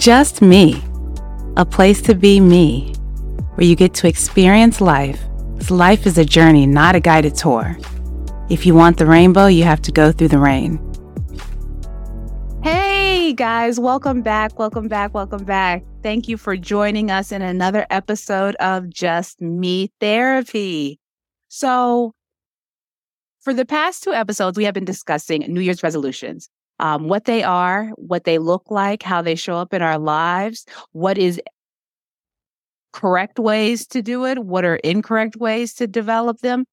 Just Me, a place to be me, where you get to experience life. life is a journey, not a guided tour. If you want the rainbow, you have to go through the rain. Hey guys, welcome back, welcome back, welcome back. Thank you for joining us in another episode of Just Me Therapy. So, for the past two episodes, we have been discussing New Year's resolutions um, what they are, what they look like, how they show up in our lives, what is correct ways to do it, what are incorrect ways to develop them.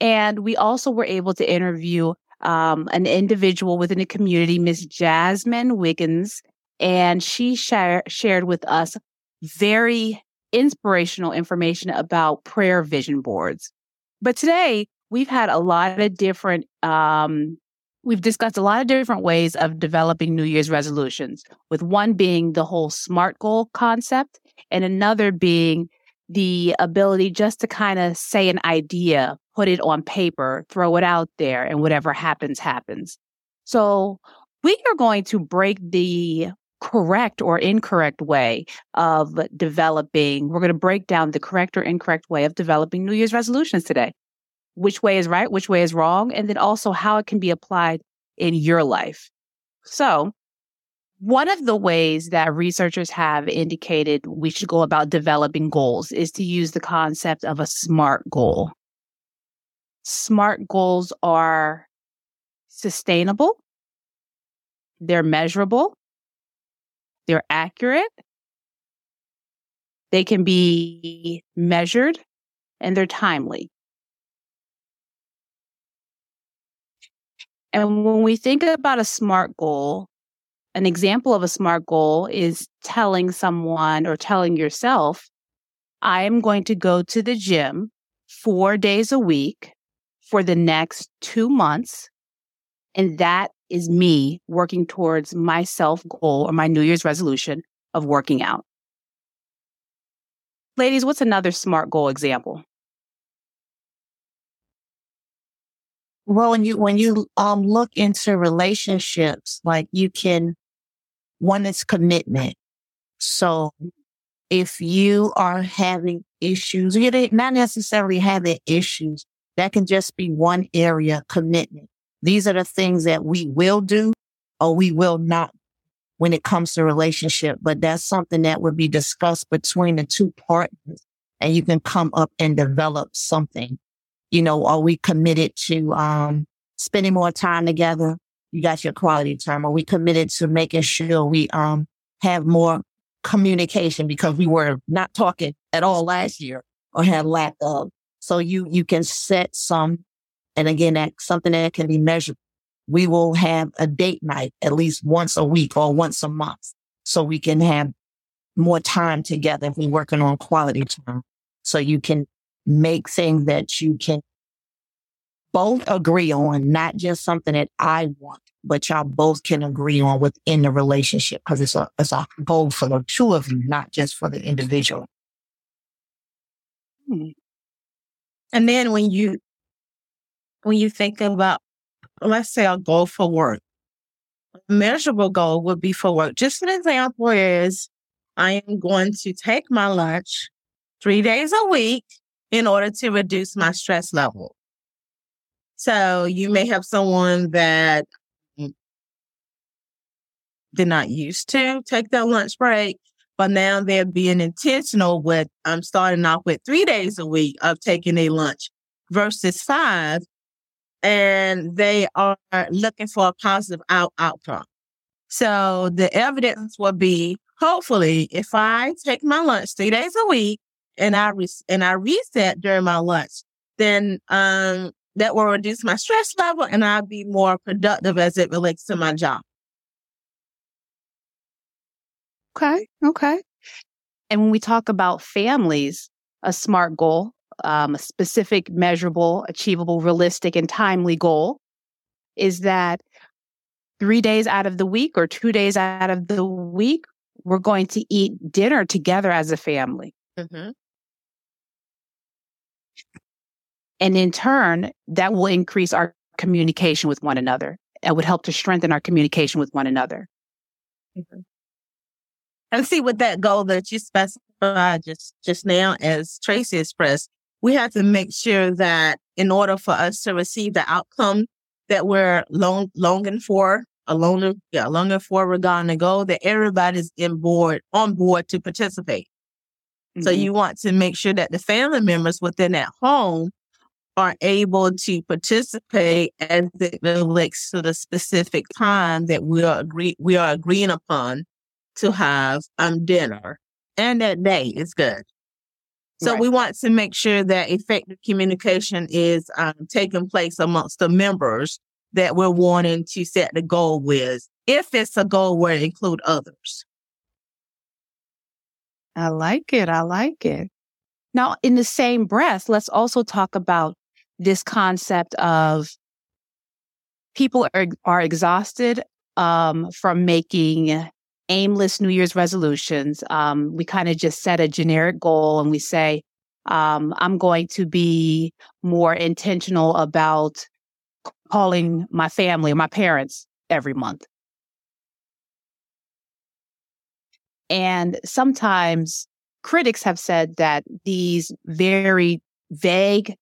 And we also were able to interview um, an individual within the community, Miss Jasmine Wiggins, and she share, shared with us very inspirational information about prayer vision boards. But today, we've had a lot of different um, We've discussed a lot of different ways of developing New Year's resolutions, with one being the whole SMART goal concept, and another being the ability just to kind of say an idea, put it on paper, throw it out there, and whatever happens, happens. So we are going to break the correct or incorrect way of developing. We're going to break down the correct or incorrect way of developing New Year's resolutions today which way is right, which way is wrong, and then also how it can be applied in your life. So, one of the ways that researchers have indicated we should go about developing goals is to use the concept of a SMART goal. SMART goals are sustainable, they're measurable, they're accurate, they can be measured, and they're timely. And when we think about a SMART goal, an example of a SMART goal is telling someone or telling yourself, I am going to go to the gym four days a week for the next two months. And that is me working towards my self goal or my New Year's resolution of working out. Ladies, what's another SMART goal example? Well, when you when you um look into relationships, like you can one is commitment. So if you are having issues, you're not necessarily having issues, that can just be one area commitment. These are the things that we will do or we will not when it comes to relationship, but that's something that would be discussed between the two partners and you can come up and develop something you know, are we committed to um, spending more time together? You got your quality time. Are we committed to making sure we um, have more communication because we were not talking at all last year or had lack of. So you you can set some, and again, that's something that can be measured. We will have a date night at least once a week or once a month, so we can have more time together if we're working on quality time. So you can make things that you can both agree on, not just something that I want, but y'all both can agree on within the relationship because it's a it's a goal for the two of you, not just for the individual. Hmm. And then when you when you think about let's say a goal for work, a measurable goal would be for work. Just an example is I am going to take my lunch three days a week in order to reduce my stress level. So you may have someone that mm. they're not used to take their lunch break, but now they're being intentional with I'm starting off with three days a week of taking a lunch versus five. And they are looking for a positive out- outcome. So the evidence will be hopefully if I take my lunch three days a week and I re- and I reset during my lunch, then um, that will reduce my stress level and I'll be more productive as it relates to my job. Okay. Okay. And when we talk about families, a SMART goal, um, a specific, measurable, achievable, realistic, and timely goal is that three days out of the week or two days out of the week, we're going to eat dinner together as a family. Mm-hmm. And in turn, that will increase our communication with one another. It would help to strengthen our communication with one another. Mm-hmm. And see with that goal that you specified just, just now as Tracy expressed, we have to make sure that in order for us to receive the outcome that we're long, longing for, a longing, yeah, longing for regarding the goal, that everybody's in board, on board to participate. Mm-hmm. So you want to make sure that the family members within that home are able to participate as it relates to the specific time that we are agree we are agreeing upon to have um dinner. And that day is good. So right. we want to make sure that effective communication is um, taking place amongst the members that we're wanting to set the goal with, if it's a goal where it include others. I like it. I like it. Now, in the same breath, let's also talk about this concept of people are, are exhausted um, from making aimless New Year's resolutions. Um, we kind of just set a generic goal and we say, um, I'm going to be more intentional about calling my family or my parents every month. And sometimes critics have said that these very vague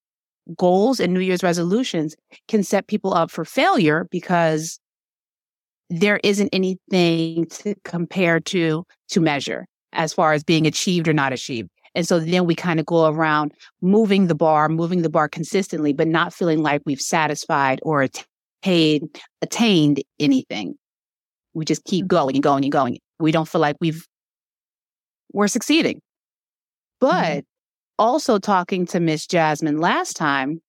goals and New Year's resolutions can set people up for failure because there isn't anything to compare to to measure as far as being achieved or not achieved. And so then we kind of go around moving the bar, moving the bar consistently, but not feeling like we've satisfied or attained, attained anything. We just keep going and going and going. We don't feel like we've, we're succeeding. Mm-hmm. But mm-hmm. Also talking to Miss Jasmine last time,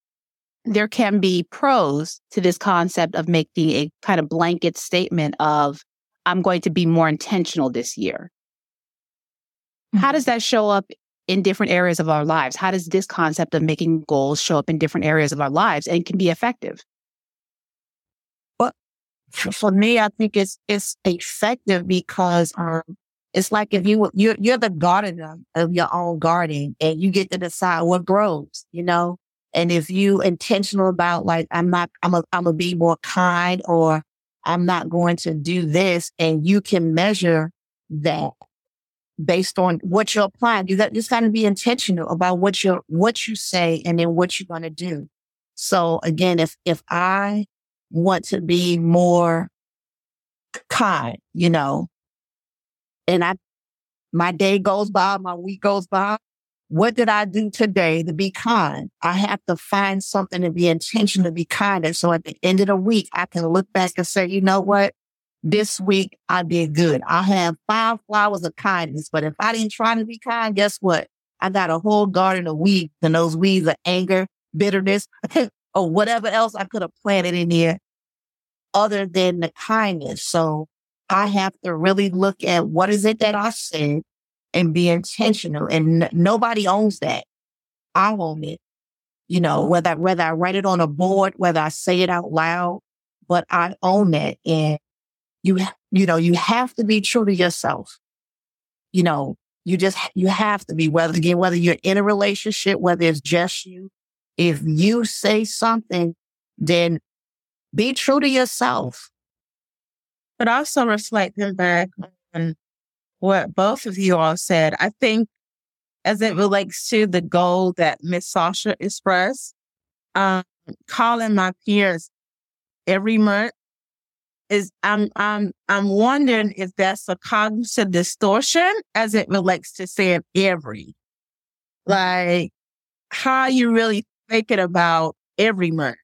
there can be pros to this concept of making a kind of blanket statement of, I'm going to be more intentional this year. How mm-hmm. does that show up in different areas of our lives? How does this concept of making goals show up in different areas of our lives and can be effective? Well, for me, I think it's it's effective because um, it's like if you you're, you're the gardener of your own garden and you get to decide what grows, you know. And if you intentional about like I'm not I'm a I'm gonna be more kind or I'm not going to do this, and you can measure that based on what you're applying. You got just got to be intentional about what you what you say and then what you're to do. So again, if if I want to be more kind, you know, and I my day goes by, my week goes by. What did I do today to be kind? I have to find something to be intentional to be kind. And so at the end of the week, I can look back and say, you know what? this week I did good. I have five flowers of kindness, but if I didn't try to be kind, guess what? I got a whole garden of weeds and those weeds are anger, bitterness, or whatever else I could have planted in there other than the kindness. So I have to really look at what is it that I said and be intentional. And n- nobody owns that. I own it. You know, mm-hmm. whether, whether I write it on a board, whether I say it out loud, but I own that. And you, you know, you have to be true to yourself. You know, you just, you have to be, whether again, whether you're in a relationship, whether it's just you, if you say something, then be true to yourself. But also reflecting back on what both of you all said, I think as it relates to the goal that Miss Sasha expressed, um, calling my peers every month is I'm I'm I'm wondering if that's a cognitive distortion as it relates to saying every. Like how you really thinking about every month.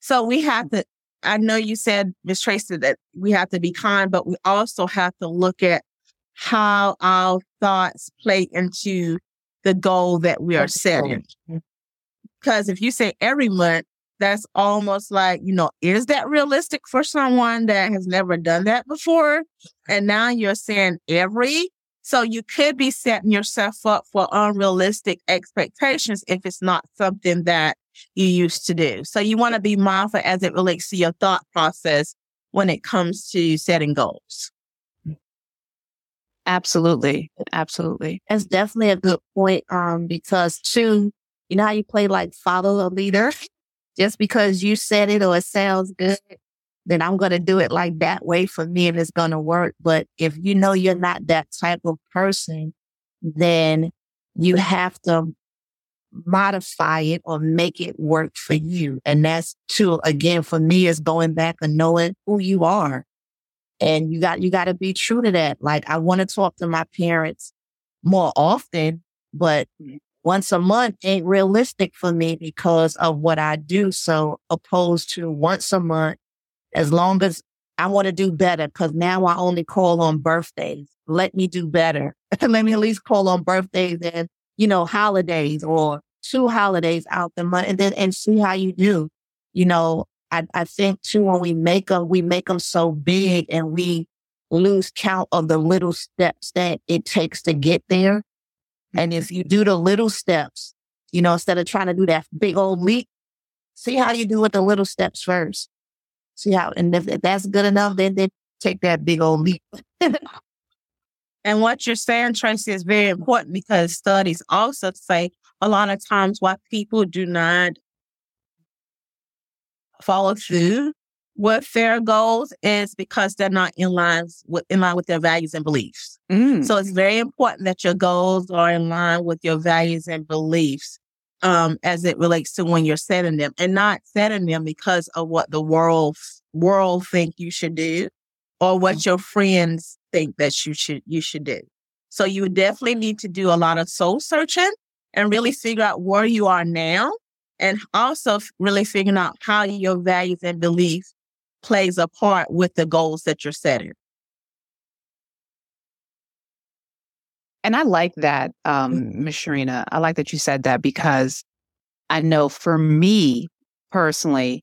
So we have to I know you said, Ms. Tracy, that we have to be kind, but we also have to look at how our thoughts play into the goal that we are setting. Because if you say every month, that's almost like, you know, is that realistic for someone that has never done that before? And now you're saying every. So you could be setting yourself up for unrealistic expectations if it's not something that you used to do. So you want to be mindful as it relates to your thought process when it comes to setting goals. Absolutely. Absolutely. That's definitely a good point. Um, because too, you know how you play like follow a leader? just because you said it or it sounds good then I'm going to do it like that way for me and it's going to work. But if you know you're not that type of person, then you have to modify it or make it work for you. And that's too, again, for me is going back and knowing who you are. And you got, you got to be true to that. Like I want to talk to my parents more often, but mm. once a month ain't realistic for me because of what I do. So opposed to once a month, as long as I want to do better, because now I only call on birthdays. Let me do better. Let me at least call on birthdays and, you know, holidays or two holidays out the month and then, and see how you do. You know, I, I think too, when we make them, we make them so big and we lose count of the little steps that it takes to get there. And if you do the little steps, you know, instead of trying to do that big old leap, see how you do with the little steps first. See how, and if, if that's good enough, then then take that big old leap. and what you're saying, Tracy, is very important because studies also say a lot of times why people do not follow through with their goals is because they're not in line with in line with their values and beliefs. Mm. So it's very important that your goals are in line with your values and beliefs um, as it relates to when you're setting them, and not setting them because of what the world world think you should do or what mm. your friends think that you should you should do. So you definitely need to do a lot of soul searching and really figure out where you are now and also really figuring out how your values and beliefs plays a part with the goals that you're setting. And I like that, um, mm-hmm. Ms. Sharina. I like that you said that because I know for me personally,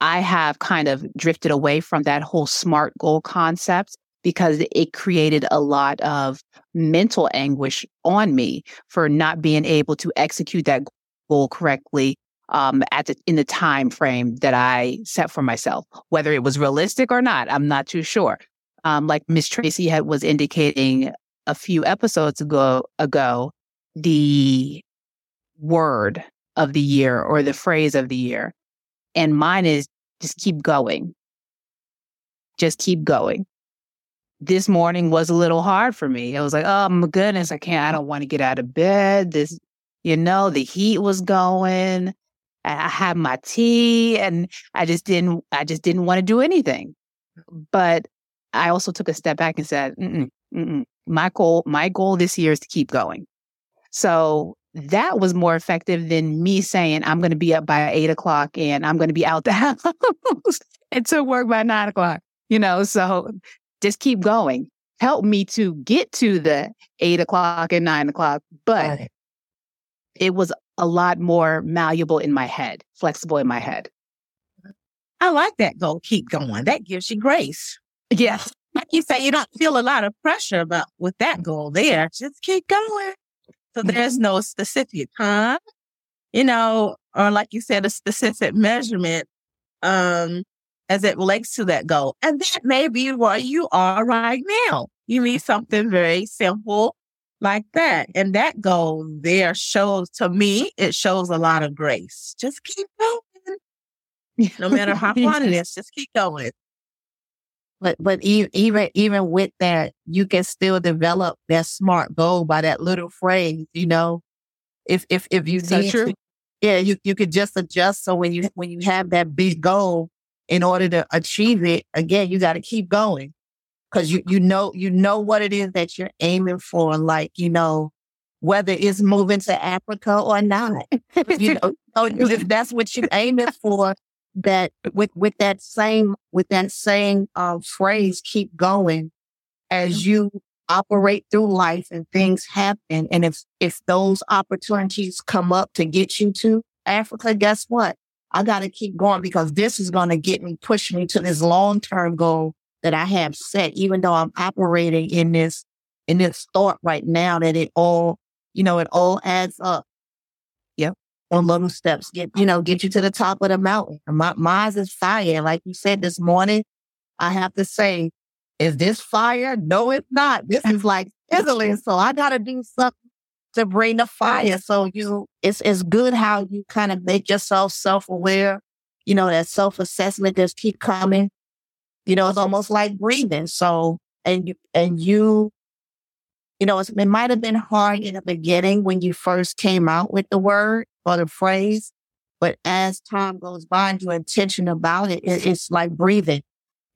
I have kind of drifted away from that whole SMART goal concept because it created a lot of mental anguish on me for not being able to execute that goal correctly um, at the, in the time frame that I set for myself. Whether it was realistic or not, I'm not too sure. Um, like Miss Tracy had was indicating a few episodes ago, ago, the word of the year or the phrase of the year, and mine is just keep going. Just keep going. This morning was a little hard for me. I was like, oh my goodness, I can't, I don't want to get out of bed. This, you know, the heat was going. I had my tea and I just didn't, I just didn't want to do anything. But I also took a step back and said, mm-mm, mm-mm. my goal, my goal this year is to keep going. So that was more effective than me saying, I'm going to be up by eight o'clock and I'm going to be out the house and to work by nine o'clock, you know, so just keep going. Help me to get to the eight o'clock and nine o'clock. But right. it was a lot more malleable in my head, flexible in my head. I like that goal. Keep going. That gives you grace. Yes. Like you say, you don't feel a lot of pressure about with that goal there. Just keep going. So there's no specific time, you know, or like you said, a specific measurement um, as it relates to that goal. And that may be where you are right now. You need something very simple like that. And that goal there shows to me, it shows a lot of grace. Just keep going. No matter how fun it is, just keep going. But but even even with that, you can still develop that smart goal by that little phrase, you know. If if if you need to, yeah, you, you could just adjust so when you when you have that big goal, in order to achieve it, again, you got to keep going because you you know you know what it is that you're aiming for. Like you know whether it's moving to Africa or not. you know, if that's what you're aiming for, that with with that same with that same uh, phrase, keep going as you operate through life and things happen. And if if those opportunities come up to get you to Africa, guess what? I got to keep going because this is going to get me, push me to this long term goal that I have set, even though I'm operating in this, in this thought right now that it all, you know, it all adds up. Yep. On little steps, get, you know, get you to the top of the mountain. My, mine is fire. Like you said this morning, I have to say, is this fire? No, it's not. This is like sizzling. So I got to do something to bring the fire. So you, it's, it's good how you kind of make yourself self aware, you know, that self assessment just keep coming You know, it's almost like breathing. So, and you, and you, you know, it might have been hard in the beginning when you first came out with the word or the phrase, but as time goes by and you're intentional about it, it it's like breathing.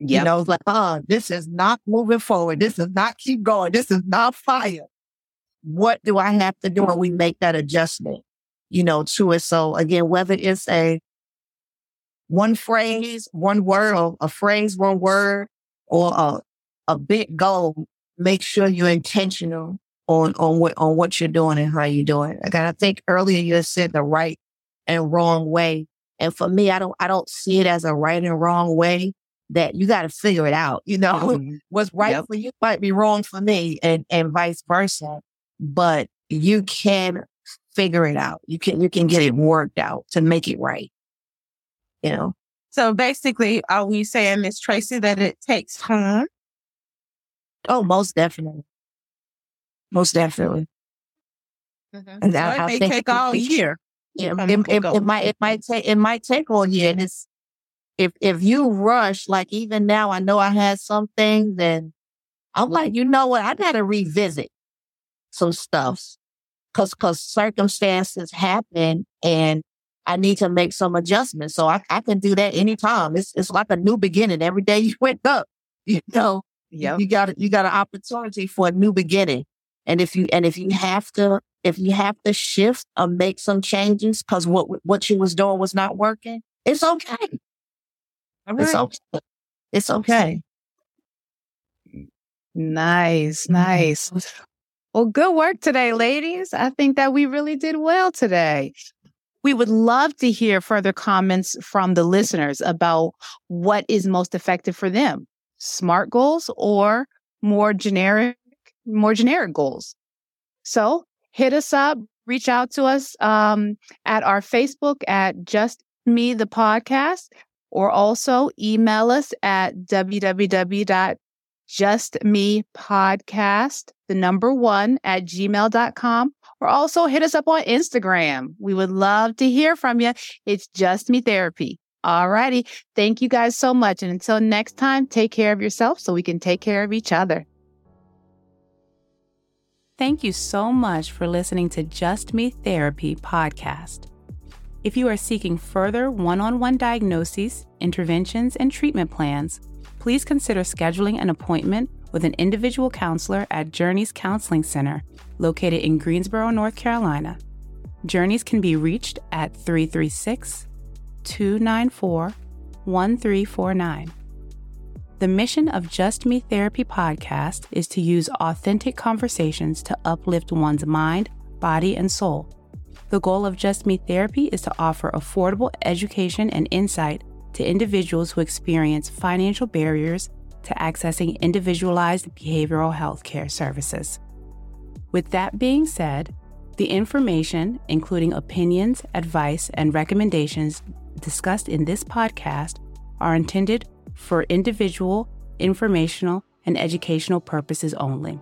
Yep. You know, it's like, oh, this is not moving forward. This is not keep going. This is not fire. What do I have to do when we make that adjustment, you know, to it? So again, whether it's a one phrase, one word, or a phrase, one word, or a, a big goal, make sure you're intentional on, on what, on what you're doing and how you're doing it. Again, I think earlier you said the right and wrong way. And for me, I don't, I don't see it as a right and wrong way that you got to figure it out. You know, mm-hmm. what's right yep. for you might be wrong for me and, and vice versa, but you can figure it out. You can, you can get it worked out to make it right. You know? So basically, are we saying, Miss Tracy, that it takes time? Oh, most definitely. Most definitely. Mm-hmm. And that, so it may take all year. Yeah, it, it, it, might it might take it might take all year. And it's if if you rush, like even now, I know I had some things, and I'm like, you know what, I gotta revisit some stuff because because circumstances happen, and I need to make some adjustments. So I, I can do that anytime. It's it's like a new beginning. Every day you wake up, you know, yeah, you got you got an opportunity for a new beginning. And if you and if you have to if you have to shift or make some changes because what what you was doing was not working, it's okay. It's okay. It's okay. Nice, mm-hmm. nice. Well, good work today, ladies. I think that we really did well today. We would love to hear further comments from the listeners about what is most effective for them, SMART goals or more generic, more generic goals. So hit us up, reach out to us um, at our Facebook at Just Me the Podcast, or also email us at www.justmepodcast, the number one at gmail.com, or also hit us up on Instagram. We would love to hear from you. It's Just Me Therapy. All righty. Thank you guys so much. And until next time, take care of yourself so we can take care of each other. Thank you so much for listening to Just Me Therapy podcast. If you are seeking further one on one diagnoses, interventions, and treatment plans, please consider scheduling an appointment with an individual counselor at Journeys Counseling Center, located in Greensboro, North Carolina. Journeys can be reached at 336 294 1349. The mission of Just Me Therapy podcast is to use authentic conversations to uplift one's mind, body, and soul. The goal of Just Me Therapy is to offer affordable education and insight to individuals who experience financial barriers to accessing individualized behavioral health care services. With that being said, the information, including opinions, advice, and recommendations discussed in this podcast, are intended for individual, informational, and educational purposes only.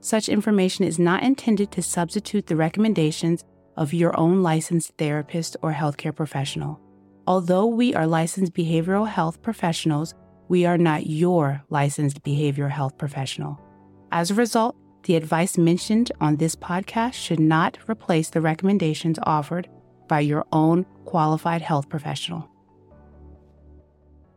Such information is not intended to substitute the recommendations of your own licensed therapist or healthcare professional. Although we are licensed behavioral health professionals, we are not your licensed behavioral health professional. As a result, the advice mentioned on this podcast should not replace the recommendations offered by your own qualified health professional.